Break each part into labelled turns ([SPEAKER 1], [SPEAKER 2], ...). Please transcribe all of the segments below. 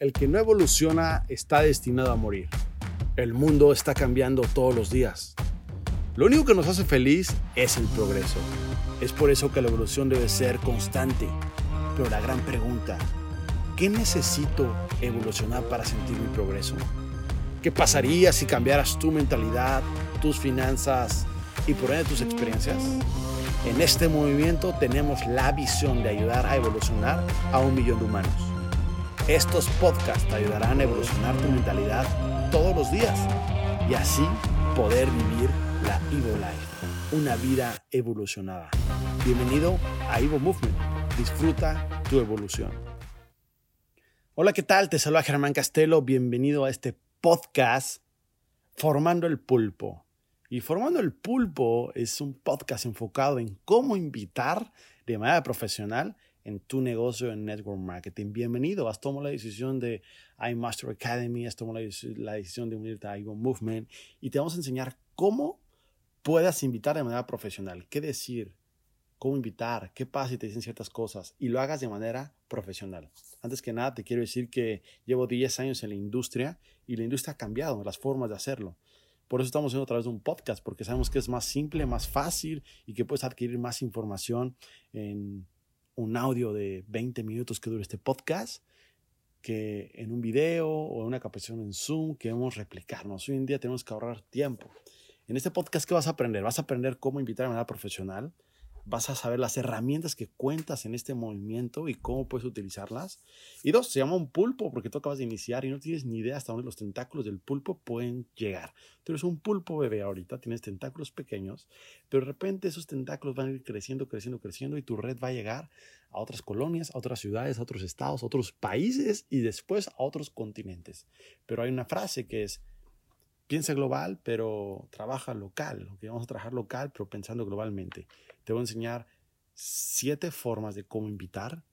[SPEAKER 1] El que no evoluciona está destinado a morir. El mundo está cambiando todos los días. Lo único que nos hace feliz es el progreso. Es por eso que la evolución debe ser constante. Pero la gran pregunta, ¿qué necesito evolucionar para sentir mi progreso? ¿Qué pasaría si cambiaras tu mentalidad, tus finanzas y por ende tus experiencias? En este movimiento tenemos la visión de ayudar a evolucionar a un millón de humanos. Estos podcasts te ayudarán a evolucionar tu mentalidad todos los días y así poder vivir la Evo Life, una vida evolucionada. Bienvenido a Evo Movement. Disfruta tu evolución. Hola, ¿qué tal? Te saluda Germán Castelo. Bienvenido a este podcast Formando el Pulpo. Y Formando el Pulpo es un podcast enfocado en cómo invitar de manera profesional en tu negocio en network marketing. Bienvenido, has tomado la decisión de iMaster Academy, has tomado la, decisión de unirte a Ivo Movement y te vamos a enseñar cómo puedas invitar de manera profesional, qué decir, cómo invitar, qué pasa si te dicen ciertas cosas y lo hagas de manera profesional. Antes que nada, te quiero decir que llevo 10 años en la industria y la industria ha cambiado las formas de hacerlo. Por eso estamos haciendo a través de un podcast, porque sabemos que es más simple, más fácil y que puedes adquirir más información en un audio de 20 minutos que dure este podcast que en un video o en una capacitación en Zoom que replicarnos. Hoy en día tenemos que ahorrar tiempo. En este podcast, ¿qué vas a aprender? Vas a aprender cómo invitar de manera profesional, vas a saber las herramientas que cuentas en este movimiento y cómo puedes utilizarlas. Y dos, se llama un pulpo porque tú acabas de iniciar y no tienes ni idea hasta dónde los tentáculos del pulpo pueden llegar. Tú eres un pulpo bebé ahorita, tienes tentáculos pequeños, pero de repente esos tentáculos van a ir creciendo, creciendo, creciendo y tu red va a llegar a otras colonias, a otras ciudades, a otros estados, a otros países y después a otros continentes. Pero hay una frase que es, piensa global, pero trabaja local. Vamos a trabajar local, pero pensando globalmente. Te voy a enseñar siete formas de cómo invitar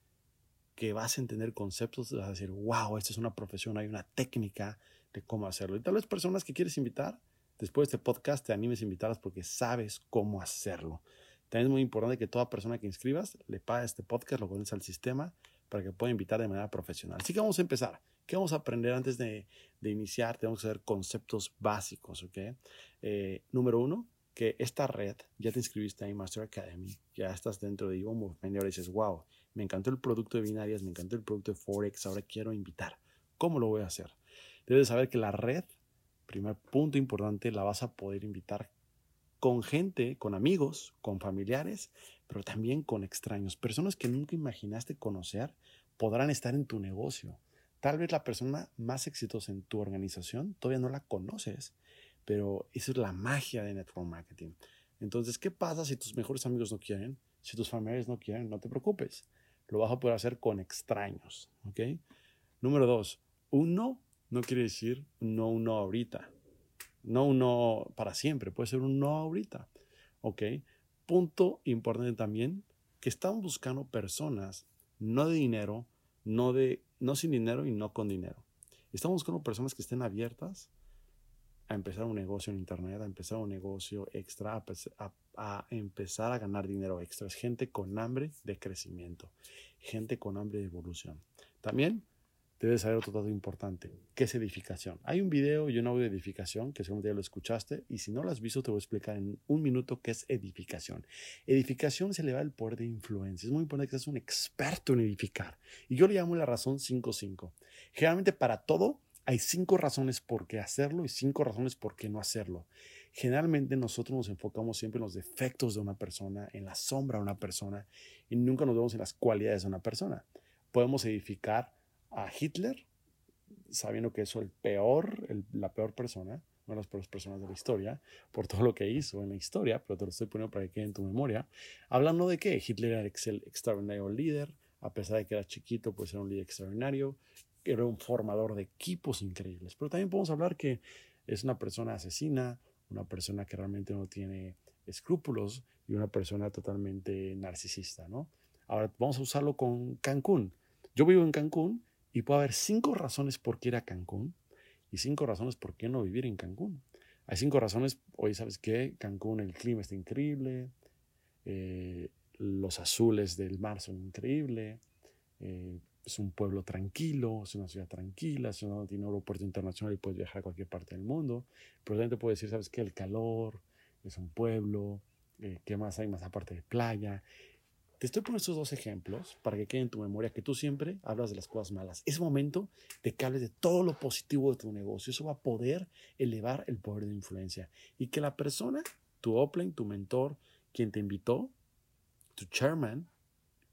[SPEAKER 1] que vas a entender conceptos, vas a decir, wow, esta es una profesión, hay una técnica de cómo hacerlo. Y tal vez personas que quieres invitar, después de este podcast te animes a invitarlas porque sabes cómo hacerlo. También es muy importante que toda persona que inscribas le pague este podcast, lo pones al sistema para que pueda invitar de manera profesional. Así que vamos a empezar. ¿Qué vamos a aprender antes de, iniciar? Tenemos que saber conceptos básicos, ¿ok? Eh, número uno, que esta red, ya te inscribiste en Master Academy, ya estás dentro de Evo Movement y ahora dices, wow, me encantó el producto de binarias, me encantó el producto de Forex, ahora quiero invitar. ¿Cómo lo voy a hacer? Debes saber que la red, primer punto importante, la vas a poder invitar con gente, con amigos, con familiares, pero también con extraños. Personas que nunca imaginaste conocer podrán estar en tu negocio. Tal vez la persona más exitosa en tu organización todavía no la conoces, pero esa es la magia de network marketing. Entonces, ¿qué pasa si tus mejores amigos no quieren? Si tus familiares no quieren, no te preocupes. Lo vas a poder hacer con extraños. ¿Ok? Número dos, uno no quiere decir no, uno ahorita. No un no para siempre, puede ser un no ahorita. ¿Ok? Punto importante también, que estamos buscando personas, no de dinero, no, de, no sin dinero y no con dinero. Estamos buscando personas que estén abiertas a empezar un negocio en Internet, a empezar un negocio extra, a, a, empezar a ganar dinero extra. Es gente con hambre de crecimiento, gente con hambre de evolución. También debes saber otro dato importante, ¿qué es edificación? Hay un video y un audio de edificación que seguramente ya lo escuchaste y si no lo has visto te voy a explicar en un minuto qué es edificación. Edificación se le va el poder de influencia. Es muy importante que seas un experto en edificar. Y yo le llamo la razón 5-5. Generalmente para todo hay cinco razones por qué hacerlo y cinco razones por qué no hacerlo. Generalmente nosotros nos enfocamos siempre en los defectos de una persona, en la sombra de una persona y nunca nos vemos en las cualidades de una persona. Podemos edificar a Hitler, sabiendo que es el peor, la peor persona, una de las peores personas de la historia, por todo lo que hizo en la historia, pero te lo estoy poniendo para que quede en tu memoria. Hablando de que Hitler era el extraordinario líder, a pesar de que era chiquito, pues era un líder extraordinario, era un formador de equipos increíbles. Pero también podemos hablar que es una persona asesina, una persona que realmente no tiene escrúpulos y una persona totalmente narcisista, ¿no? Ahora vamos a usarlo con Cancún. Yo vivo en Cancún y puede haber cinco razones por qué ir a Cancún y cinco razones por qué no vivir en Cancún. Hay cinco razones, hoy sabes que Cancún el clima está increíble, eh, los azules del mar son increíbles, eh, es un pueblo tranquilo, es una ciudad tranquila, es tiene un aeropuerto internacional y puedes viajar a cualquier parte del mundo. Pero también te puede decir, ¿sabes qué? El calor, es un pueblo, eh, ¿qué más hay más aparte de playa? Estoy poniendo estos dos ejemplos para que quede en tu memoria que tú siempre hablas de las cosas malas. Es momento de que hables de todo lo positivo de tu negocio. Eso va a poder elevar el poder de influencia. Y que la persona, tu upline, tu mentor, quien te invitó, tu chairman,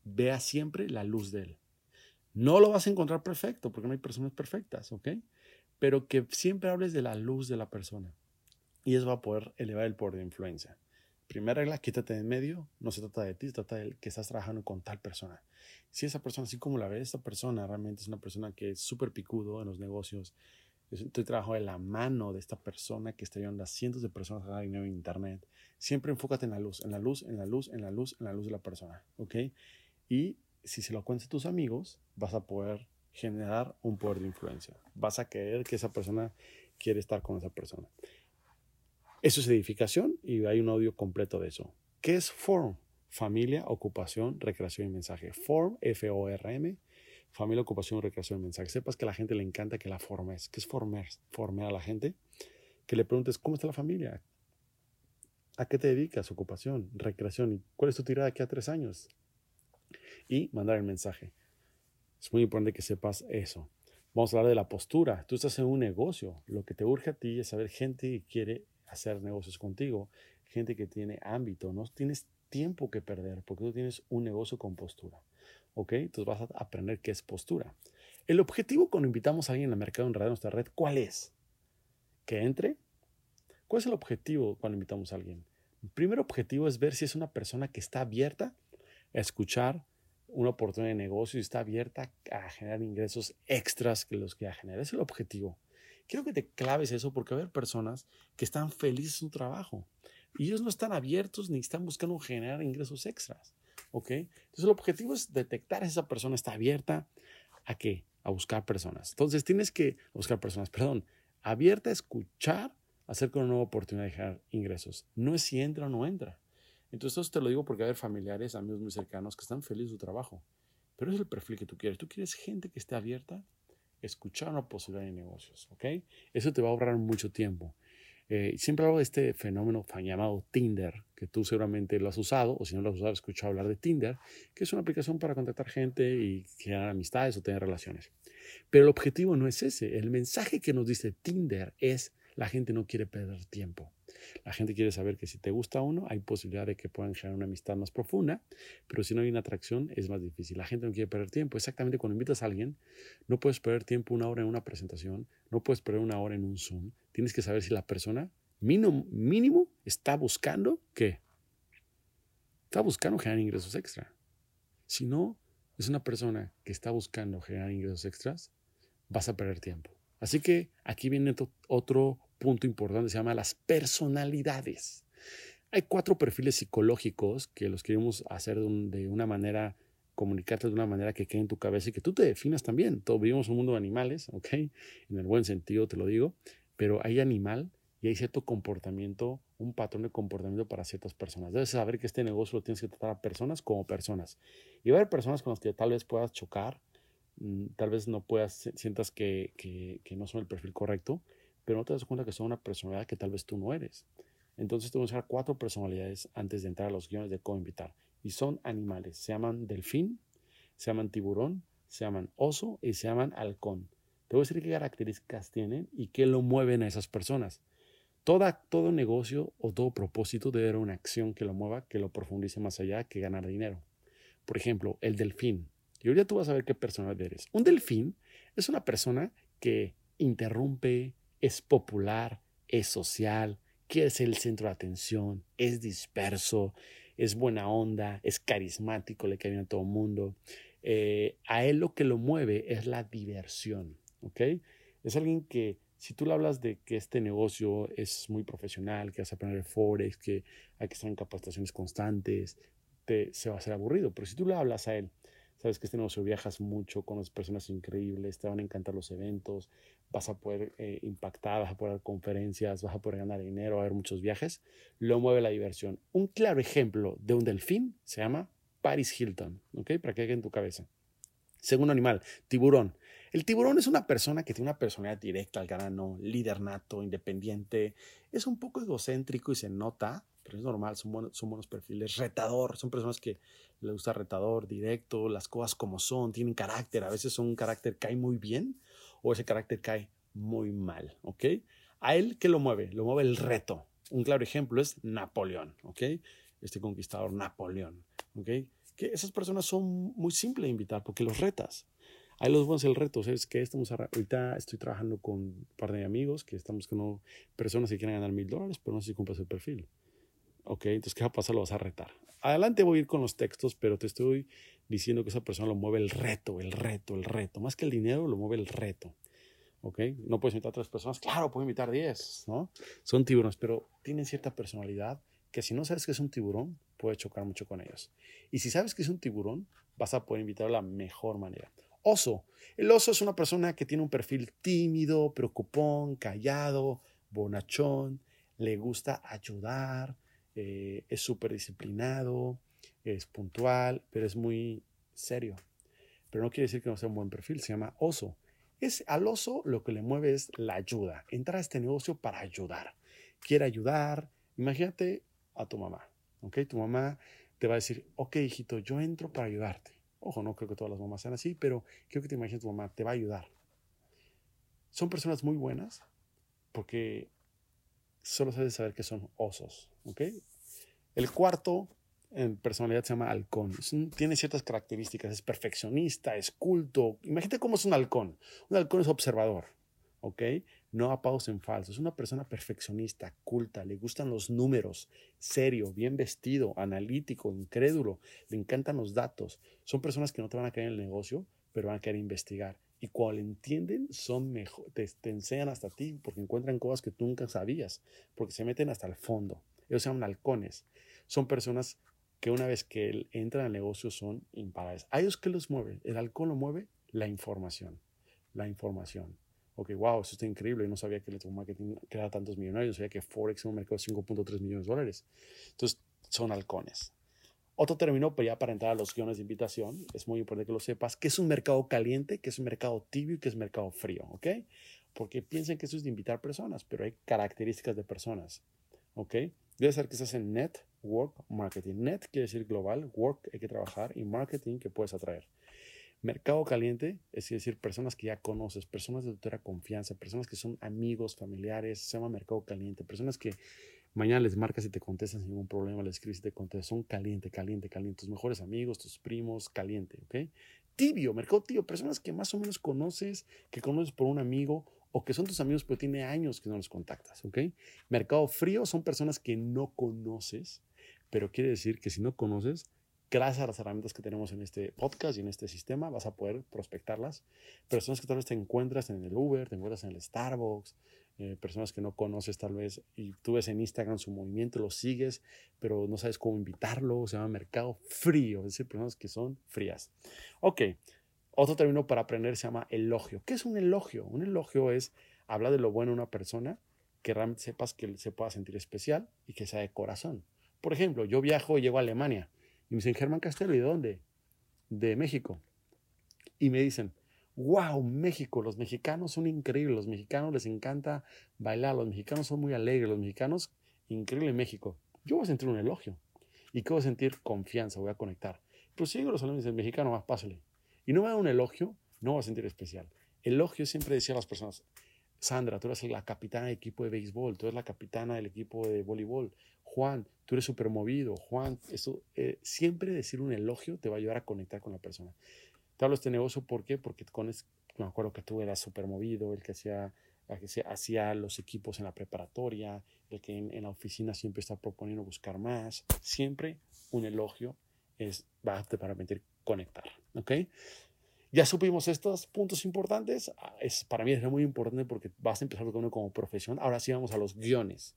[SPEAKER 1] vea siempre la luz de él. No lo vas a encontrar perfecto porque no hay personas perfectas, ¿ok? Pero que siempre hables de la luz de la persona. Y eso va a poder elevar el poder de influencia. Primera regla, quítate de en medio. No se trata de ti, se trata de que estás trabajando con tal persona. Si esa persona, así como la ves, esa persona realmente es una persona que es súper picudo en los negocios. Estoy trabajando de la mano de esta persona que está ayudando a cientos de personas a ganar dinero en Internet. Siempre enfócate en la luz, en la luz, en la luz, en la luz, en la luz de la persona. ¿Ok? Y si se lo cuentas a tus amigos, vas a poder generar un poder de influencia. Vas a creer que esa persona quiere estar con esa persona. Eso es edificación y hay un audio completo de eso. ¿Qué es FORM? Familia, ocupación, recreación y mensaje. FORM, F-O-R-M, familia, ocupación, recreación y mensaje. Sepas que a la gente le encanta que la formes. ¿Qué es formar? Formar a la gente. Que le preguntes, ¿cómo está la familia? ¿A qué te dedicas? Ocupación, recreación. ¿Y cuál es tu tirada aquí a tres años? Y mandar el mensaje. Es muy importante que sepas eso. Vamos a hablar de la postura. Tú estás en un negocio. Lo que te urge a ti es saber gente que quiere hacer negocios contigo, gente que tiene ámbito, no tienes tiempo que perder porque tú tienes un negocio con postura. ¿Ok? Entonces vas a aprender qué es postura. El objetivo cuando invitamos a alguien en el mercado en radio, nuestra red, ¿cuál es? Que entre. ¿Cuál es el objetivo cuando invitamos a alguien? El primer objetivo es ver si es una persona que está abierta a escuchar una oportunidad de negocio y está abierta a generar ingresos extras que los que ya genera. Es el objetivo. Quiero que te claves eso porque va a haber personas que están felices en su trabajo y ellos no están abiertos ni están buscando generar ingresos extras. ¿Ok? Entonces el objetivo es detectar si esa persona está abierta a qué? A buscar personas. Entonces tienes que buscar personas, perdón, abierta a escuchar acerca de una nueva oportunidad de generar ingresos. No es si entra o no entra. Entonces esto te lo digo porque hay familiares, amigos muy cercanos que están felices en su trabajo. Pero es el perfil que tú quieres. Tú quieres gente que esté abierta escuchar una posibilidad de negocios, ¿ok? Eso te va a ahorrar mucho tiempo. Eh, siempre hablo de este fenómeno llamado Tinder, que tú seguramente lo has usado, o si no lo has usado, has escuchado hablar de Tinder, que es una aplicación para contactar gente y generar amistades o tener relaciones. Pero el objetivo no es ese. El mensaje que nos dice Tinder es la gente no quiere perder tiempo. La gente quiere saber que si te gusta uno, hay posibilidad de que puedan generar una amistad más profunda, pero si no hay una atracción, es más difícil. La gente no quiere perder tiempo. Exactamente cuando invitas a alguien, no puedes perder tiempo una hora en una presentación, no puedes perder una hora en un Zoom. Tienes que saber si la persona mínimo, mínimo está buscando qué. Está buscando generar ingresos extra. Si no es una persona que está buscando generar ingresos extras, vas a perder tiempo. Así que aquí viene otro punto importante, se llama las personalidades. Hay cuatro perfiles psicológicos que los queremos hacer de una manera, comunicarte de una manera que quede en tu cabeza y que tú te definas también. Todos vivimos un mundo de animales, ¿ok? En el buen sentido te lo digo, pero hay animal y hay cierto comportamiento, un patrón de comportamiento para ciertas personas. Debes saber que este negocio lo tienes que tratar a personas como personas. Y va a haber personas con las que tal vez puedas chocar, mm, tal vez no puedas, sientas que, que, que no son el perfil correcto, pero no te das cuenta que son una personalidad que tal vez tú no eres. Entonces te voy a usar cuatro personalidades antes de entrar a los guiones de cómo invitar. Y son animales. Se llaman delfín, se llaman tiburón, se llaman oso y se llaman halcón. Te voy a decir qué características tienen y qué lo mueven a esas personas. Toda, todo negocio o todo propósito debe haber una acción que lo mueva, que lo profundice más allá que ganar dinero. Por ejemplo, el delfín. Y ahorita tú vas a ver qué personalidad eres. Un delfín es una persona que interrumpe, es popular, es social, quiere ser el centro de atención, es disperso, es buena onda, es carismático, le cae bien a todo el mundo. Eh, a él lo que lo mueve es la diversión, ¿ok? Es alguien que si tú le hablas de que este negocio es muy profesional, que vas a aprender Forex, que hay que estar en capacitaciones constantes, te, se va a hacer aburrido. Pero si tú le hablas a él sabes que este negocio viajas mucho, con las personas increíbles, te van a encantar los eventos, vas a poder eh, impactar, vas a poder dar conferencias, vas a poder ganar dinero, va a haber muchos viajes, lo mueve la diversión. Un claro ejemplo de un delfín se llama Paris Hilton, ¿ok? Para que quede en tu cabeza. Segundo animal, tiburón. El tiburón es una persona que tiene una personalidad directa al grano, líder nato, independiente, es un poco egocéntrico y se nota, pero es normal, son buenos, son buenos perfiles. Retador, son personas que le gusta retador, directo, las cosas como son, tienen carácter, a veces son un carácter cae muy bien o ese carácter cae muy mal, ¿ok? A él, ¿qué lo mueve? Lo mueve el reto. Un claro ejemplo es Napoleón, ¿ok? Este conquistador Napoleón, ¿ok? Que esas personas son muy simples de invitar porque los retas. Ahí los buenos el reto, es que estamos ahorita estoy trabajando con un par de amigos que estamos con personas que quieren ganar mil dólares, pero no sé si cumples el perfil. Ok, entonces, ¿qué va a pasar? Lo vas a retar. Adelante voy a ir con los textos, pero te estoy diciendo que esa persona lo mueve el reto, el reto, el reto. Más que el dinero, lo mueve el reto. ¿ok? No puedes invitar a tres personas, claro, puedo invitar diez, ¿no? Son tiburones, pero tienen cierta personalidad que si no sabes que es un tiburón, puede chocar mucho con ellos. Y si sabes que es un tiburón, vas a poder invitar de la mejor manera. Oso. El oso es una persona que tiene un perfil tímido, preocupón, callado, bonachón, le gusta ayudar, eh, es súper disciplinado, es puntual, pero es muy serio. Pero no quiere decir que no sea un buen perfil, se llama oso. Es, al oso lo que le mueve es la ayuda, entrar a este negocio para ayudar. Quiere ayudar. Imagínate a tu mamá, ¿ok? Tu mamá te va a decir, ok, hijito, yo entro para ayudarte. Ojo, no creo que todas las mamás sean así, pero quiero que te imagines tu mamá, te va a ayudar. Son personas muy buenas porque solo sabes saber que son osos, ¿ok? El cuarto en personalidad se llama halcón. tiene ciertas características, es perfeccionista, es culto. Imagínate cómo es un halcón. Un halcón es observador, ¿ok? No a paus en falso. Es una persona perfeccionista, culta, le gustan los números, serio, bien vestido, analítico, incrédulo, le encantan los datos. Son personas que no te van a caer en el negocio, pero van a querer investigar. Y cuando entienden, son mejor, te, te enseñan hasta ti porque encuentran cosas que tú nunca sabías, porque se meten hasta el fondo. Ellos se llaman halcones. Son personas que una vez que entran al negocio son imparables. ¿A ellos qué los mueve? El alcohol lo mueve la información. La información. Ok, wow, eso está increíble. Yo no sabía que el marketing creaba tantos millonarios. Yo sabía que Forex es un mercado de 5.3 millones de dólares. Entonces, son halcones. Otro término, pues ya para entrar a los guiones de invitación, es muy importante que lo sepas, que es un mercado caliente, que es un mercado tibio y que es un mercado frío, ¿ok? Porque piensen que eso es de invitar personas, pero hay características de personas, ¿ok? Debe ser que estás en net, Work Marketing. Net quiere decir global, work hay que trabajar y marketing que puedes atraer. Mercado caliente es decir, personas que ya conoces, personas de tu confianza, personas que son amigos, familiares, se llama mercado caliente, personas que mañana les marcas y te contestan sin ningún problema, les escribes y te contestan, son caliente, caliente, caliente, tus mejores amigos, tus primos, caliente, ¿ok? Tibio, mercado tibio, personas que más o menos conoces, que conoces por un amigo o que son tus amigos pero tiene años que no los contactas, ¿ok? Mercado frío son personas que no conoces, pero quiere decir que si no conoces, gracias a las herramientas que tenemos en este podcast y en este sistema, vas a poder prospectarlas. Personas que tal vez te encuentras en el Uber, te encuentras en el Starbucks, eh, personas que no conoces tal vez y tú ves en Instagram su movimiento, lo sigues, pero no sabes cómo invitarlo, se llama mercado frío, es decir, personas que son frías. Ok, otro término para aprender se llama elogio. ¿Qué es un elogio? Un elogio es hablar de lo bueno de una persona que realmente sepas que se pueda sentir especial y que sea de corazón. Por ejemplo, yo viajo y llego a Alemania y me dicen, Germán Castelo, ¿y de dónde? De México. Y me dicen, wow, México, los mexicanos son increíbles, los mexicanos les encanta bailar, los mexicanos son muy alegres, los mexicanos, increíble México. Yo voy a sentir un elogio. ¿Y qué voy a sentir? Confianza, voy a conectar. Pero si los alumnos dicen, mexicano, más pásale. Y no me da un elogio, no voy a sentir especial. Elogio siempre decía a las personas, Sandra, tú eres la capitana del equipo de béisbol, tú eres la capitana del equipo de voleibol, Juan, tú eres súper movido, Juan, eso, eh, siempre decir un elogio te va a ayudar a conectar con la persona. Te hablo de este negocio, ¿por qué? Porque con me acuerdo que tú eras súper movido, el que hacía, hacía los equipos en la preparatoria, el que en, la oficina siempre está proponiendo buscar más. Siempre un elogio es, va a permitir conectar, ¿ok? Ya supimos estos puntos importantes. Ah, es, para mí es muy importante porque vas a empezar con como profesión. Ahora sí vamos a los guiones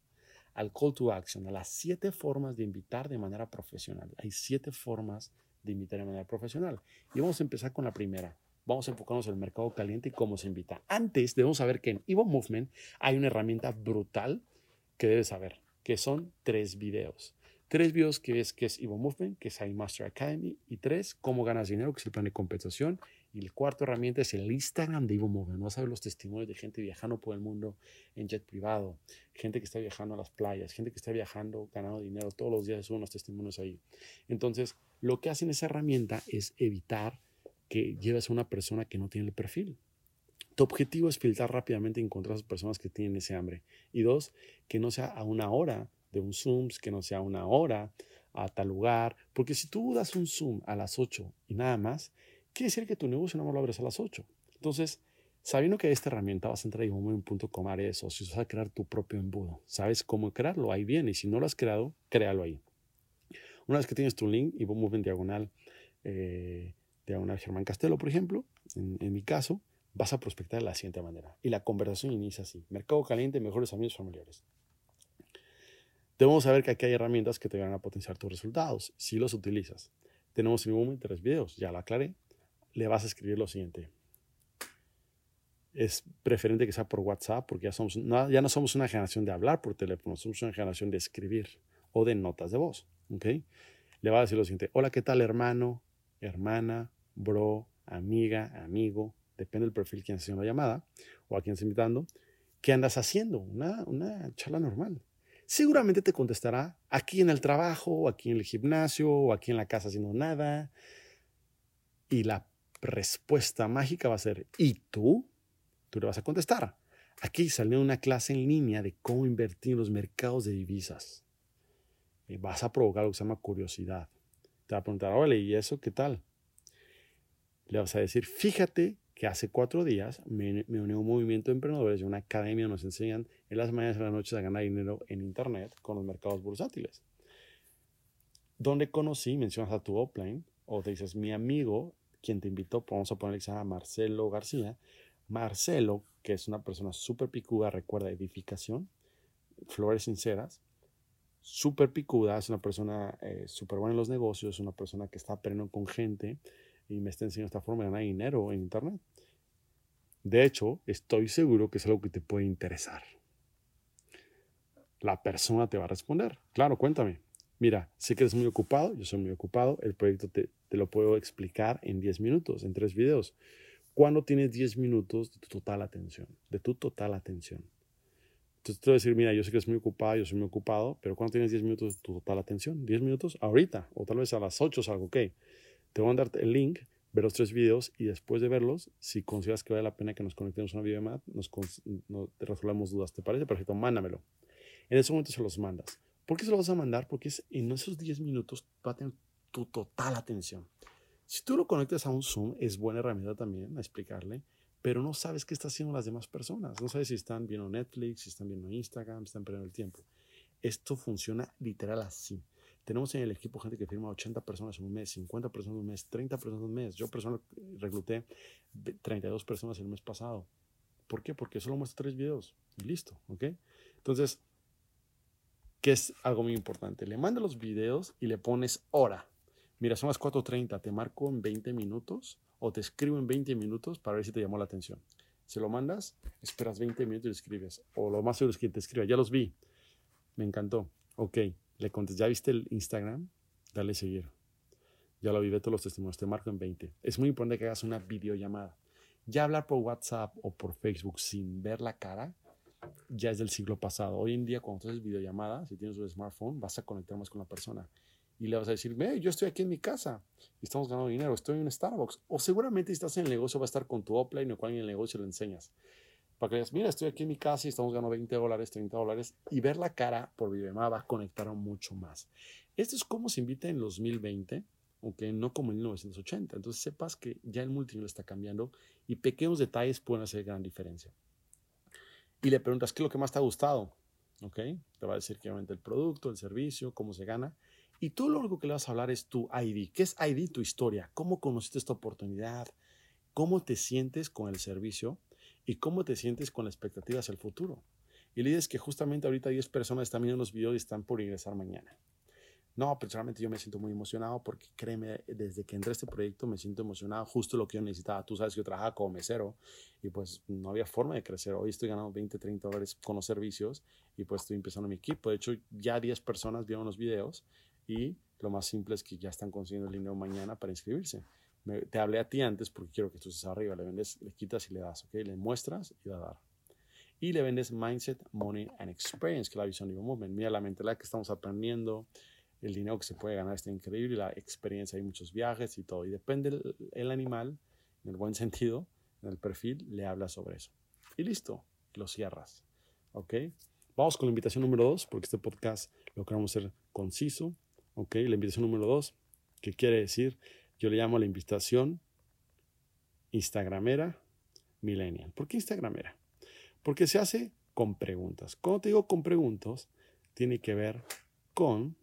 [SPEAKER 1] al call to action, a las siete formas de invitar de manera profesional. Hay siete formas de invitar de manera profesional. Y vamos a empezar con la primera. Vamos a enfocarnos en el mercado caliente y cómo se invita. Antes debemos saber que en Evo Movement hay una herramienta brutal que debes saber, que son tres videos. Tres videos que es, que es Evo Movement, que es iMaster Academy, y tres, cómo ganas dinero, que es el plan de compensación, Y el cuarto herramienta es el Instagram de Ivo Move. No sabes los testimonios de gente viajando por el mundo en jet privado, gente que está viajando a las playas, gente que está viajando, ganando dinero. Todos los días son unos testimonios ahí. Entonces, lo que hace esa herramienta es evitar que lleves a una persona que no tiene el perfil. Tu objetivo es filtrar rápidamente y encontrar a esas personas que tienen ese hambre. Y dos, que no sea a una hora de un Zoom, que no sea una hora a tal lugar. Porque si tú das un Zoom a las 8 y nada más, quiere decir que tu negocio no lo abres a las 8. Entonces, sabiendo que esta herramienta vas a entrar en un punto com área de socios, vas a crear tu propio embudo. ¿Sabes cómo crearlo? Ahí viene. Y si no lo has creado, créalo ahí. Una vez que tienes tu link y vamos en diagonal, eh, diagonal Germán Castelo, por ejemplo, en, en mi caso, vas a prospectar de la siguiente manera. Y la conversación inicia así. Mercado caliente, mejores amigos familiares. Debemos saber que aquí hay herramientas que te van a potenciar tus resultados si los utilizas. Tenemos en momento tres videos, ya lo aclaré. Le vas a escribir lo siguiente. Es preferente que sea por WhatsApp porque ya, somos, no, ya no somos una generación de hablar por teléfono, somos una generación de escribir o de notas de voz. ¿okay? Le va a decir lo siguiente. Hola, ¿qué tal hermano, hermana, bro, amiga, amigo? Depende del perfil que haciendo la llamada o a quien está invitando. ¿Qué andas haciendo? Una, una charla normal seguramente te contestará aquí en el trabajo, aquí en el gimnasio, o aquí en la casa haciendo nada. Y la respuesta mágica va a ser, ¿y tú? Tú le vas a contestar. Aquí salió una clase en línea de cómo invertir en los mercados de divisas. Y vas a provocar lo que se llama curiosidad. Te va a preguntar, oye, ¿y eso qué tal? Le vas a decir, fíjate que hace cuatro días me, me uní a un movimiento de emprendedores de una academia nos enseñan en las mañanas y las noches a ganar dinero en Internet con los mercados bursátiles. Donde conocí, mencionas a tu offline, o te dices, mi amigo, quien te invitó, vamos a ponerle que se llama Marcelo García. Marcelo, que es una persona súper picuda, recuerda edificación, flores sinceras, súper picuda, es una persona eh, súper buena en los negocios, es una persona que está aprendiendo con gente, y me está enseñando esta forma de ganar dinero en Internet. De hecho, estoy seguro que es algo que te puede interesar. La persona te va a responder. Claro, cuéntame. Mira, sé que eres muy ocupado, yo soy muy ocupado, el proyecto te, te lo puedo explicar en 10 minutos, en tres videos. ¿Cuándo tienes 10 minutos de tu total atención? De tu total atención. Entonces te voy a decir, mira, yo sé que eres muy ocupado, yo soy muy ocupado, pero ¿cuándo tienes 10 minutos de tu total atención? 10 minutos ahorita, o tal vez a las 8 salgo, ok. Te voy a dar el link, ver los tres videos y después de verlos, si consideras que vale la pena que nos conectemos a una videollamada, nos, nos resolvemos dudas. ¿Te parece? Perfecto, mándamelo. En ese momento se los mandas. ¿Por qué se los vas a mandar? Porque es, en esos 10 minutos va a tener tu total atención. Si tú lo conectas a un Zoom, es buena herramienta también a explicarle, pero no sabes qué están haciendo las demás personas. No sabes si están viendo Netflix, si están viendo Instagram, si están perdiendo el tiempo. Esto funciona literal así. Tenemos en el equipo gente que firma 80 personas en un mes, 50 personas en un mes, 30 personas en un mes. Yo personal recluté 32 personas el mes pasado. ¿Por qué? Porque solo muestro tres videos y listo, ¿ok? Entonces, ¿qué es algo muy importante? Le mandas los videos y le pones hora. Mira, son las 4.30, te marco en 20 minutos o te escribo en 20 minutos para ver si te llamó la atención. Se lo mandas, esperas 20 minutos y le escribes. O lo más seguro es que te escriba, ya los vi. Me encantó. Ok, le contesté, ¿ya viste el Instagram? Dale seguir. Ya lo vi, todos los testimonios, te marco en 20. Es muy importante que hagas una videollamada. Ya hablar por WhatsApp o por Facebook sin ver la cara, ya es del siglo pasado. Hoy en día, cuando haces videollamada, si tienes un smartphone, vas a conectar más con la persona. Y le vas a decir, yo estoy aquí en mi casa y estamos ganando dinero, estoy en un Starbucks. O seguramente si estás en el negocio, va a estar con tu offline o con alguien en el negocio le enseñas para que digas, mira, estoy aquí en mi casa y estamos ganando 20 dólares, 30 dólares, y ver la cara por videollamada va a conectar mucho más. Esto es como se invita en 2020, aunque no como en 1980. Entonces sepas que ya el multinivel está cambiando y pequeños detalles pueden hacer gran diferencia. Y le preguntas, ¿qué es lo que más te ha gustado? ¿Ok? Te va a decir que obviamente el producto, el servicio, cómo se gana. Y todo lo único que le vas a hablar es tu ID. ¿Qué es ID? Tu historia. ¿Cómo conociste esta oportunidad? ¿Cómo te sientes con el servicio? y cómo te sientes con la expectativa hacia el futuro. Y le dices que justamente ahorita 10 personas están viendo los videos y están por ingresar mañana. No, personalmente yo me siento muy emocionado porque créeme, desde que entré a este proyecto me siento emocionado, justo lo que yo necesitaba. Tú sabes que yo trabajaba como mesero y pues no había forma de crecer. Hoy estoy ganando 20, 30 dólares con los servicios y pues estoy empezando mi equipo. De hecho, ya 10 personas vieron los videos y lo más simple es que ya están consiguiendo el dinero mañana para inscribirse. te hablé a ti antes porque quiero que tú estés arriba. Le vendes, le quitas y le das, ¿ok? Le muestras y va a dar. Y le vendes Mindset, Money and Experience, que es la visión de Movement. Mira la mentalidad que estamos aprendiendo, el dinero que se puede ganar está increíble, la experiencia, hay muchos viajes y todo. Y depende el, el animal, en el buen sentido, en el perfil, le habla sobre eso. Y listo, lo cierras. ¿Ok? Vamos con la invitación número dos, porque este podcast lo queremos hacer conciso. ¿Ok? La invitación número dos, ¿qué quiere decir? Yo le llamo la invitación Instagramera Millennial. ¿Por qué Instagramera? Porque se hace con preguntas. Cuando te digo con preguntas, tiene que ver con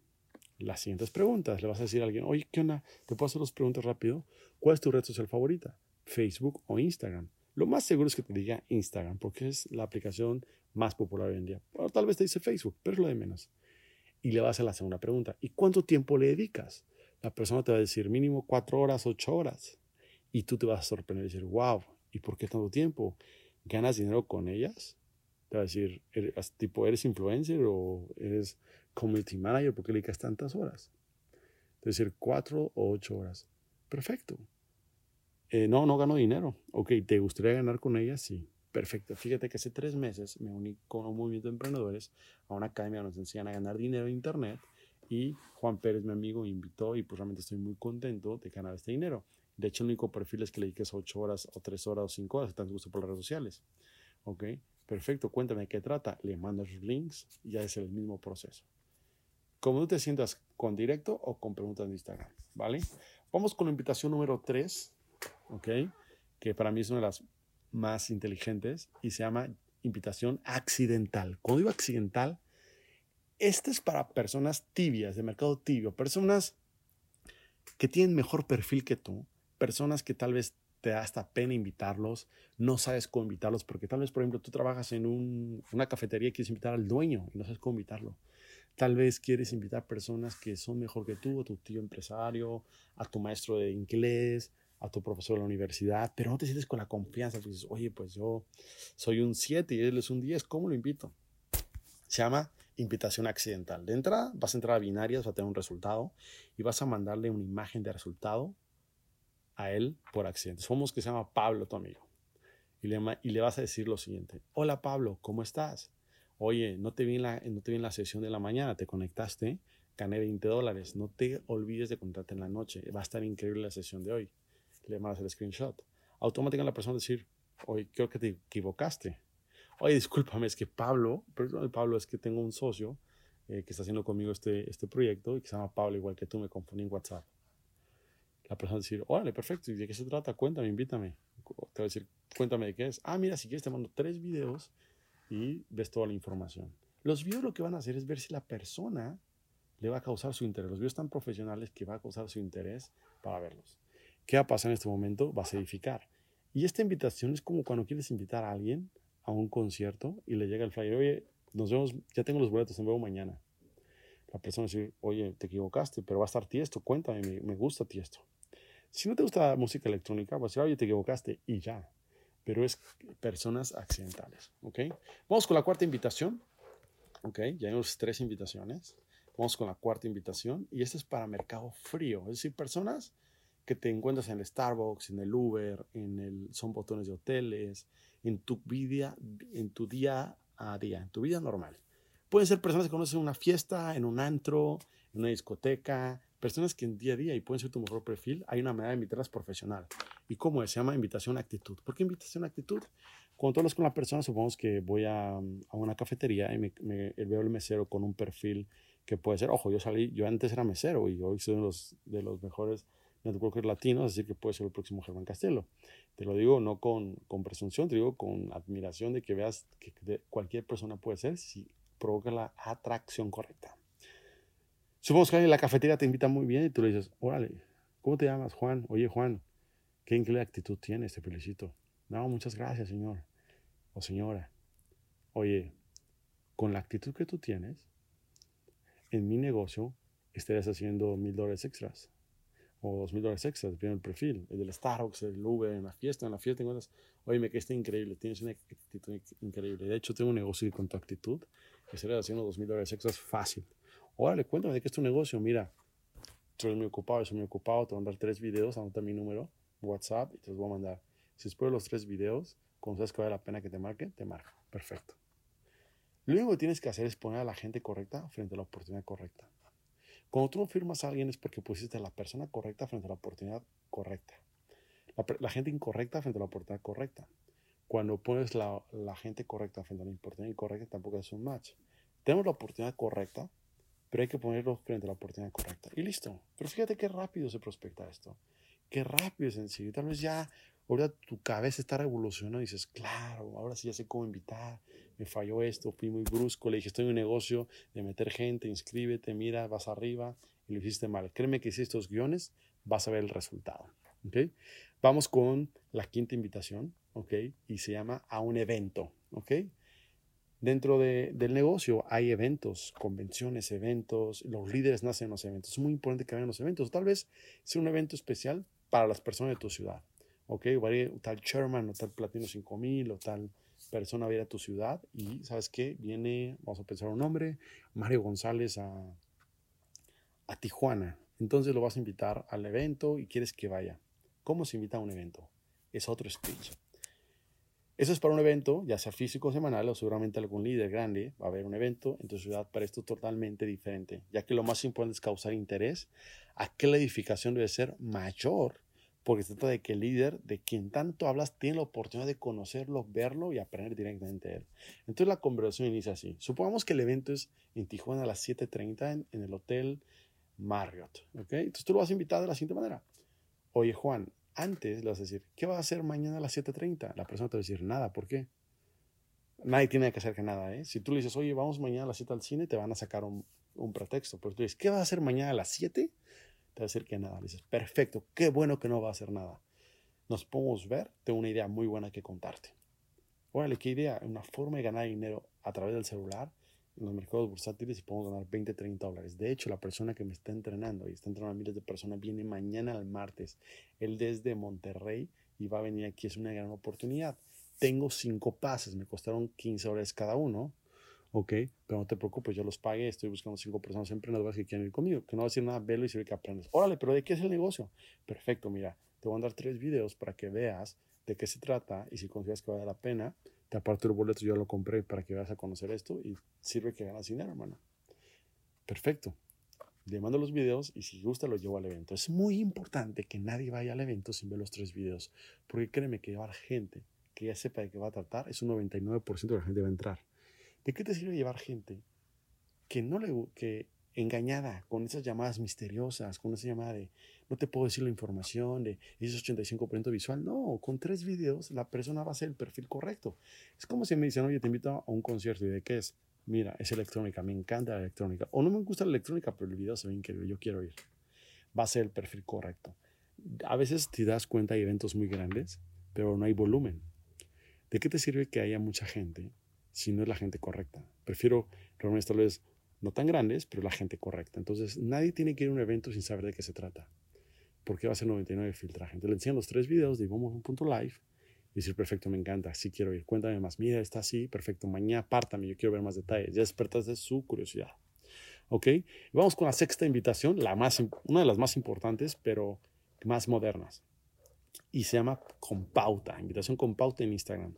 [SPEAKER 1] las siguientes preguntas. Le vas a decir a alguien, oye, ¿qué onda? ¿Te puedo hacer dos preguntas rápido? ¿Cuál es tu red social favorita? ¿Facebook o Instagram? Lo más seguro es que te diga Instagram, porque es la aplicación más popular hoy en día. O tal vez te dice Facebook, pero es lo de menos. Y le vas a la segunda pregunta. ¿Y cuánto tiempo le dedicas? La persona te va a decir mínimo cuatro horas, ocho horas. Y tú te vas a sorprender y decir, wow, ¿y por qué tanto tiempo? ¿Ganas dinero con ellas? Te va a decir, ¿eres, tipo, ¿eres influencer o eres community manager? ¿Por qué le dedicas tantas horas? Es decir, cuatro o ocho horas. Perfecto. Eh, no, no gano dinero. Ok, ¿te gustaría ganar con ellas? Sí. Perfecto. Fíjate que hace tres meses me uní con un movimiento de emprendedores a una academia donde nos enseñan a ganar dinero en Internet y Juan Pérez, mi amigo, me invitó y pues realmente estoy muy contento de ganar este dinero. De hecho, el único perfil es que le dediques ocho horas o tres horas o cinco horas, que te gusto por las redes sociales. Ok, perfecto, cuéntame de qué trata. Le mandas los links y ya es el mismo proceso. Como tú te sientas con directo o con preguntas de Instagram, ¿vale? Vamos con la invitación número tres ¿ok? Que para mí es una de las más inteligentes y se llama invitación accidental. Cuando digo accidental, este es para personas tibias, de mercado tibio, personas que tienen mejor perfil que tú, personas que tal vez te da hasta pena invitarlos, no sabes cómo invitarlos, porque tal vez, por ejemplo, tú trabajas en una cafetería y quieres invitar al dueño y no sabes cómo invitarlo. Tal vez quieres invitar personas que son mejor que tú, a tu tío empresario, a tu maestro de inglés, a tu profesor de la universidad, pero no te sientes con la confianza. Pues dices, oye, pues yo soy un 7 y él es un 10, ¿cómo lo invito? Se llama invitación accidental. De entrada, vas a entrar a binarias, vas a tener un resultado y vas a mandarle una imagen de resultado a él por accidente. Somos que se llama Pablo, tu amigo. Y le, y le vas a decir lo siguiente. Hola Pablo, ¿cómo estás? Oye, no te, vi en la, no te vi en la sesión de la mañana, te conectaste, gané 20 dólares. No te olvides de conectarte en la noche. Va a estar increíble la sesión de hoy le mandas el screenshot. Automáticamente la persona decir, oye, creo que te equivocaste. Oye, discúlpame, es que Pablo, perdón, Pablo, es que tengo un socio eh, que está haciendo conmigo este, este proyecto y que se llama Pablo, igual que tú, me confundí en WhatsApp. La persona decir, órale, perfecto, ¿y de qué se trata? Cuéntame, invítame. Te va a decir, cuéntame de qué es. Ah, mira, si quieres te mando tres videos y ves toda la información. Los videos lo que van a hacer es ver si la persona le va a causar su interés. Los videos tan profesionales que va a causar su interés para verlos. ¿Qué va a pasar en este momento? Vas a edificar. Y esta invitación es como cuando quieres invitar a alguien a un concierto y le llega el flyer, oye, nos vemos, ya tengo los boletos, nos vemos mañana. La persona dice, oye, te equivocaste, pero va a estar tiesto, cuéntame, me, me gusta tiesto. Si no te gusta la música electrónica, vas a decir, oye, te equivocaste y ya. Pero es personas accidentales, ¿ok? Vamos con la cuarta invitación, ¿ok? Ya tenemos tres invitaciones. Vamos con la cuarta invitación y esta es para mercado frío, es decir, personas que te encuentras en el Starbucks, en el Uber, en el, son botones de hoteles, en tu vida, en tu día a día, en tu vida normal. Pueden ser personas que conocen en una fiesta, en un antro, en una discoteca, personas que en día a día y pueden ser tu mejor perfil. Hay una manera de invitarlas profesional. ¿Y cómo es? Se llama invitación actitud. ¿Por qué invitación actitud? Cuando hablas con la persona, supongamos que voy a, a una cafetería y me, me, veo el mesero con un perfil que puede ser, ojo, yo salí, yo antes era mesero y hoy soy uno de los, de los mejores networker latino, así que puede ser el próximo Germán Castelo. Te lo digo no con, presunción, te digo con admiración de que veas que cualquier persona puede ser si provoca la atracción correcta. Supongamos que en la cafetería te invita muy bien y tú le dices, órale, ¿cómo te llamas, Juan? Oye, Juan, qué increíble actitud tienes, te felicito. No, muchas gracias, señor o señora. Oye, con la actitud que tú tienes, en mi negocio estarías haciendo mil dólares extras o dos mil dólares extras, dependiendo del perfil. El del Starbucks, el Uber, en la fiesta, en la fiesta encuentras, oye, me quedaste increíble, tienes una actitud increíble. De hecho, tengo un negocio con tu actitud que sería haciendo dos mil dólares extras fácil. Órale, cuéntame de qué es tu negocio. Mira, estoy muy ocupado, estoy muy ocupado, te voy a mandar tres videos, anota mi número, WhatsApp, y te los voy a mandar. Si después de los tres videos, cuando sabes que vale la pena que te marque, te marco. Perfecto. Lo único que tienes que hacer es poner a la gente correcta frente a la oportunidad correcta. Cuando tú no firmas a alguien es porque pusiste la persona correcta frente a la oportunidad correcta. La, gente incorrecta frente a la oportunidad correcta. Cuando pones la, la, gente correcta frente a la oportunidad incorrecta, tampoco es un match. Tenemos la oportunidad correcta, pero hay que ponerlo frente a la oportunidad correcta. Y listo. Pero fíjate qué rápido se prospecta esto. Qué rápido es sencillo. Tal vez ya ahora tu cabeza está revolucionando y dices, claro, ahora sí ya sé cómo invitar. Me falló esto, fui muy brusco. Le dije, estoy en un negocio de meter gente, inscríbete, mira, vas arriba y lo hiciste mal. Créeme que si estos guiones vas a ver el resultado. ¿okay? Vamos con la quinta invitación, ¿ok? Y se llama a un evento, ¿ok? Dentro de, del negocio hay eventos, convenciones, eventos, los líderes nacen en los eventos. Es muy importante que vayan los eventos. Tal vez sea un evento especial para las personas de tu ciudad, ¿ok? Tal chairman o tal platino 5000 o tal persona va a ir a tu ciudad y, ¿sabes qué? Viene, vamos a pensar un nombre, Mario González a, a Tijuana. Entonces lo vas a invitar al evento y quieres que vaya. ¿Cómo se invita a un evento? Es otro speech. Eso es para un evento, ya sea físico semanal, o seguramente algún líder grande va a haber un evento en tu ciudad para esto totalmente diferente, ya que lo más importante es causar interés a la edificación debe ser mayor, porque se trata de que el líder de quien tanto hablas tiene la oportunidad de conocerlo, verlo y aprender directamente de él. Entonces la conversación inicia así. Supongamos que el evento es en Tijuana a las 7.30 en, en, el Hotel Marriott. ¿okay? Entonces tú lo vas a invitar de la siguiente manera. Oye, Juan, antes le vas a decir, ¿qué vas a hacer mañana a las 7.30? La persona te va a decir, nada, ¿por qué? Nadie tiene que hacer que nada, ¿eh? Si tú le dices, oye, vamos mañana a las 7 al cine, te van a sacar un, un pretexto. Pero tú dices, ¿qué vas a hacer mañana a las 7? Te va a decir que nada. Le dices, perfecto, qué bueno que no va a hacer nada. Nos podemos ver, tengo una idea muy buena que contarte. Órale, qué idea, una forma de ganar dinero a través del celular en los mercados bursátiles y podemos ganar 20, 30 dólares. De hecho, la persona que me está entrenando y está entrenando a miles de personas viene mañana al martes. Él desde Monterrey y va a venir aquí. Es una gran oportunidad. Tengo cinco pases, me costaron 15 dólares cada uno. Ok, pero no te preocupes, yo los pagué. Estoy buscando cinco personas emprendedoras que quieran ir conmigo. Que no va a decir nada, velo y se ve que aprendes. Órale, pero ¿de qué es el negocio? Perfecto, mira, te voy a dar tres videos para que veas de qué se trata y si consideras que vale la pena aparte del boleto yo lo compré para que vayas a conocer esto y sirve que ganas dinero, hermano. Perfecto. Le mando los videos y si gusta lo llevo al evento. Es muy importante que nadie vaya al evento sin ver los tres videos, porque créeme que llevar gente que ya sepa de qué va a tratar, es un 99% de la gente va a entrar. ¿De qué te sirve llevar gente que no le que engañada con esas llamadas misteriosas, con esa llamada de no te puedo decir la información, de ese 85% visual. No, con tres videos la persona va a hacer el perfil correcto. Es como si me dicen, oye, te invito a un concierto y de qué es. Mira, es electrónica, me encanta la electrónica. O no me gusta la electrónica, pero el video se ve increíble, yo quiero ir. Va a ser el perfil correcto. A veces te das cuenta, hay eventos muy grandes, pero no hay volumen. ¿De qué te sirve que haya mucha gente si no es la gente correcta? Prefiero reuniones tal vez no tan grandes, pero la gente correcta. Entonces, nadie tiene que ir a un evento sin saber de qué se trata. Porque va a ser 99 filtraje. Entonces, le enseñan los tres videos de un punto live y decir, perfecto, me encanta, sí quiero ir, cuéntame más, mira, está así, perfecto, mañana apártame, yo quiero ver más detalles. Ya despertas de su curiosidad. ¿Ok? vamos con la sexta invitación, la más, una de las más importantes, pero más modernas. Y se llama con pauta, invitación con pauta en Instagram.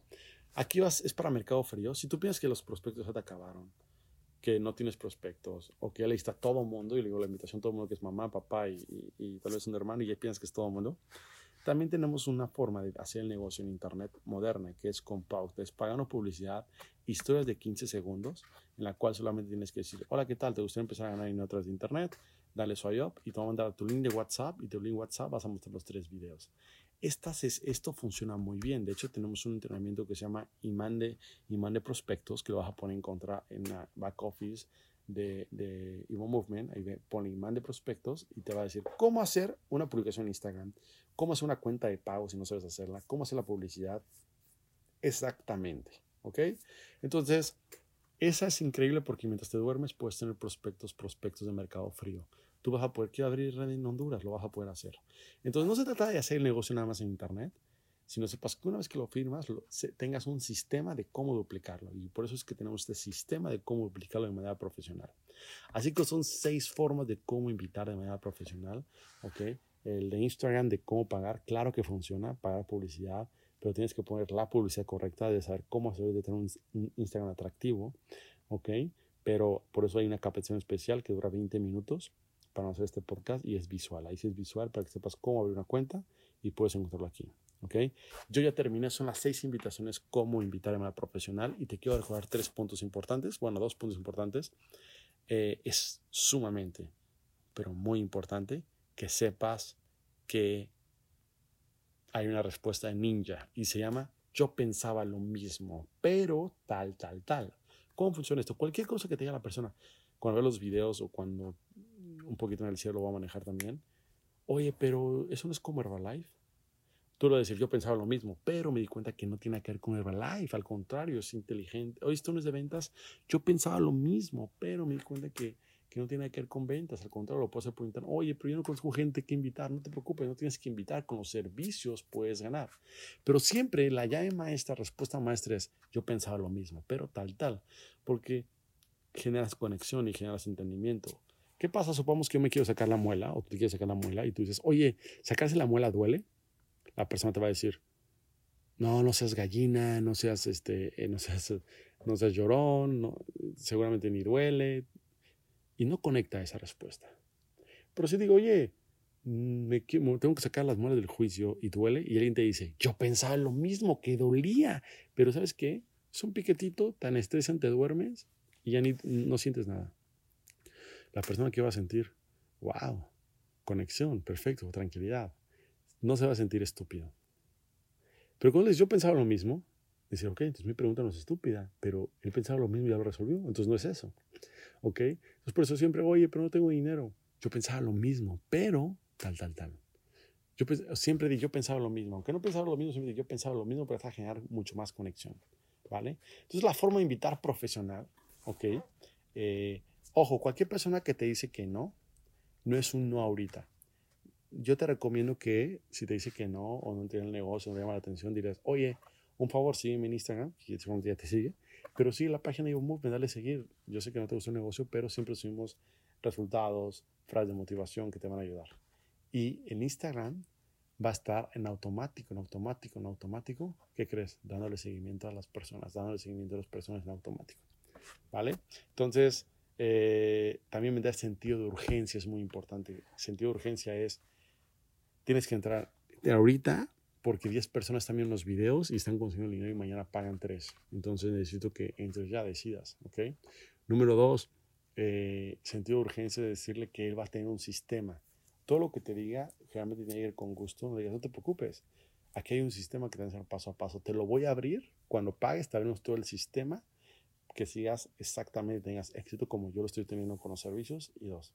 [SPEAKER 1] Aquí vas, es para mercado frío. Si tú piensas que los prospectos ya te acabaron, que no tienes prospectos o que ya le está a todo mundo y le digo la invitación a todo mundo que es mamá, papá y, y, tal vez un hermano y ya piensas que es todo mundo. También tenemos una forma de hacer el negocio en Internet moderna que es con pautas, pagando publicidad, historias de 15 segundos en la cual solamente tienes que decir, hola, ¿qué tal? ¿Te gustaría empezar a ganar dinero a de Internet? Dale swipe up y te va a mandar tu link de WhatsApp y tu link de WhatsApp vas a mostrar los tres videos. Estas es, esto funciona muy bien. De hecho, tenemos un entrenamiento que se llama imán de, prospectos que lo vas a poner en contra en la back office de, de Evo Movement. Ahí pone imán de prospectos y te va a decir cómo hacer una publicación en Instagram, cómo hacer una cuenta de pago si no sabes hacerla, cómo hacer la publicidad. Exactamente. ¿Ok? Entonces, esa es increíble porque mientras te duermes puedes tener prospectos, prospectos de mercado frío tú vas a poder, quiero abrir red en Honduras, lo vas a poder hacer. Entonces no se trata de hacer el negocio nada más en Internet, sino sepas que una vez que lo firmas, tengas un sistema de cómo duplicarlo. Y por eso es que tenemos este sistema de cómo duplicarlo de manera profesional. Así que son seis formas de cómo invitar de manera profesional. ¿ok? El de Instagram de cómo pagar, claro que funciona, pagar publicidad, pero tienes que poner la publicidad correcta, de saber cómo hacer de tener un Instagram atractivo. ¿ok? Pero por eso hay una capacitación especial que dura 20 minutos para hacer este podcast y es visual. Ahí sí es visual para que sepas cómo abrir una cuenta y puedes encontrarlo aquí. ¿ok? Yo ya terminé, son las seis invitaciones cómo invitar a manera profesional y te quiero recordar tres puntos importantes, bueno, dos puntos importantes. Eh, es sumamente, pero muy importante que sepas que hay una respuesta de ninja y se llama yo pensaba lo mismo, pero tal, tal, tal. ¿Cómo funciona esto? Cualquier cosa que te diga la persona, cuando ve los videos o cuando un poquito en el cielo lo va a manejar también, oye, pero eso no es como Herbalife. Tú lo decir, yo pensaba lo mismo, pero me di cuenta que no tiene que ver con Herbalife, al contrario, es inteligente. Oye, esto no es de ventas, yo pensaba lo mismo, pero me di cuenta que, que no tiene que ver con ventas, al contrario, lo puedo hacer por internet. Oye, pero yo no conozco gente que invitar, no te preocupes, no tienes que invitar, con los servicios puedes ganar. Pero siempre la llave maestra, respuesta maestra es, yo pensaba lo mismo, pero tal, tal, porque generas conexión y generas entendimiento. ¿Qué pasa? Supongamos que yo me quiero sacar la muela o tú quieres sacar la muela y tú dices, oye, ¿sacarse la muela duele? la persona te va a decir, no, no seas gallina, no seas, este, eh, no seas, no seas llorón, no, seguramente ni duele. Y no conecta esa respuesta. Pero si digo, oye, me, tengo que sacar las muelas del juicio y duele, y alguien te dice, yo pensaba lo mismo, que dolía, pero ¿sabes qué? Es un piquetito, tan estresante, duermes y ya ni, no sientes nada. La persona que va a sentir, wow, conexión, perfecto, tranquilidad no se va a sentir estúpido. Pero cuando yo pensaba lo mismo, dice, ok, entonces mi pregunta no es estúpida, pero él pensaba lo mismo y ya lo resolvió, entonces no es eso. ¿Ok? Entonces por eso siempre, oye, pero no tengo dinero. Yo pensaba lo mismo, pero tal, tal, tal. Yo siempre di, yo pensaba lo mismo. Aunque no pensaba lo mismo, siempre di, yo pensaba lo mismo, pero a generar mucho más conexión. ¿Vale? Entonces la forma de invitar profesional, ¿ok? Eh, ojo, cualquier persona que te dice que no, no es un no ahorita yo te recomiendo que si te dice que no o no entiende el negocio, no llama la atención, dirás, oye, un favor, sígueme en Instagram, que ya te sigue, pero sigue la página de Movement, dale seguir. Yo sé que no te gusta el negocio, pero siempre subimos resultados, frases de motivación que te van a ayudar. Y el Instagram va a estar en automático, en automático, en automático. ¿Qué crees? Dándole seguimiento a las personas, dándole seguimiento a las personas en automático. ¿Vale? Entonces, eh, también me da sentido de urgencia, es muy importante. Sentido de urgencia es tienes que entrar ahorita porque 10 personas están viendo los videos y están consiguiendo dinero y mañana pagan 3. Entonces necesito que entres ya, decidas, ¿ok? Número 2, eh, sentido de urgencia de decirle que él va a tener un sistema. Todo lo que te diga, generalmente tiene que ir con gusto, no digas, no te preocupes. Aquí hay un sistema que te va a paso a paso. Te lo voy a abrir. Cuando pagues, te abrimos todo el sistema que sigas exactamente, tengas éxito como yo lo estoy teniendo con los servicios. Y dos,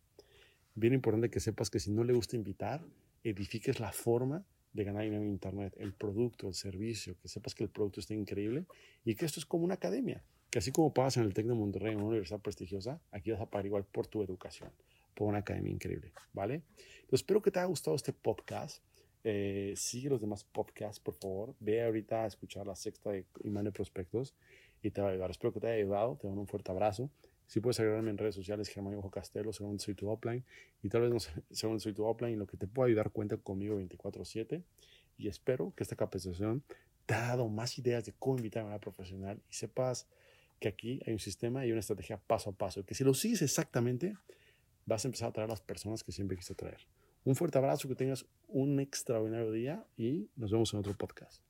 [SPEAKER 1] bien importante que sepas que si no le gusta invitar, edifiques la forma de ganar dinero en Internet, el producto, el servicio, que sepas que el producto está increíble y que esto es como una academia, que así como pagas en el TEC de Monterrey, en una universidad prestigiosa, aquí vas a pagar igual por tu educación, por una academia increíble, ¿vale? Entonces, espero que te haya gustado este podcast. Eh, sigue los demás podcasts, por favor. Ve ahorita a escuchar la sexta de Imán de Prospectos y te va a ayudar. Espero que te haya ayudado. Te mando un fuerte abrazo. Si puedes agregarme en redes sociales, Germán Ojo Castelo, según soy tu offline. Y tal vez no sé, según soy tu offline, lo que te pueda ayudar, cuenta conmigo 24-7. Y espero que esta capacitación te ha dado más ideas de cómo invitar a una profesional y sepas que aquí hay un sistema y una estrategia paso a paso. Que si lo sigues exactamente, vas a empezar a traer las personas que siempre quise traer. Un fuerte abrazo, que tengas un extraordinario día y nos vemos en otro podcast.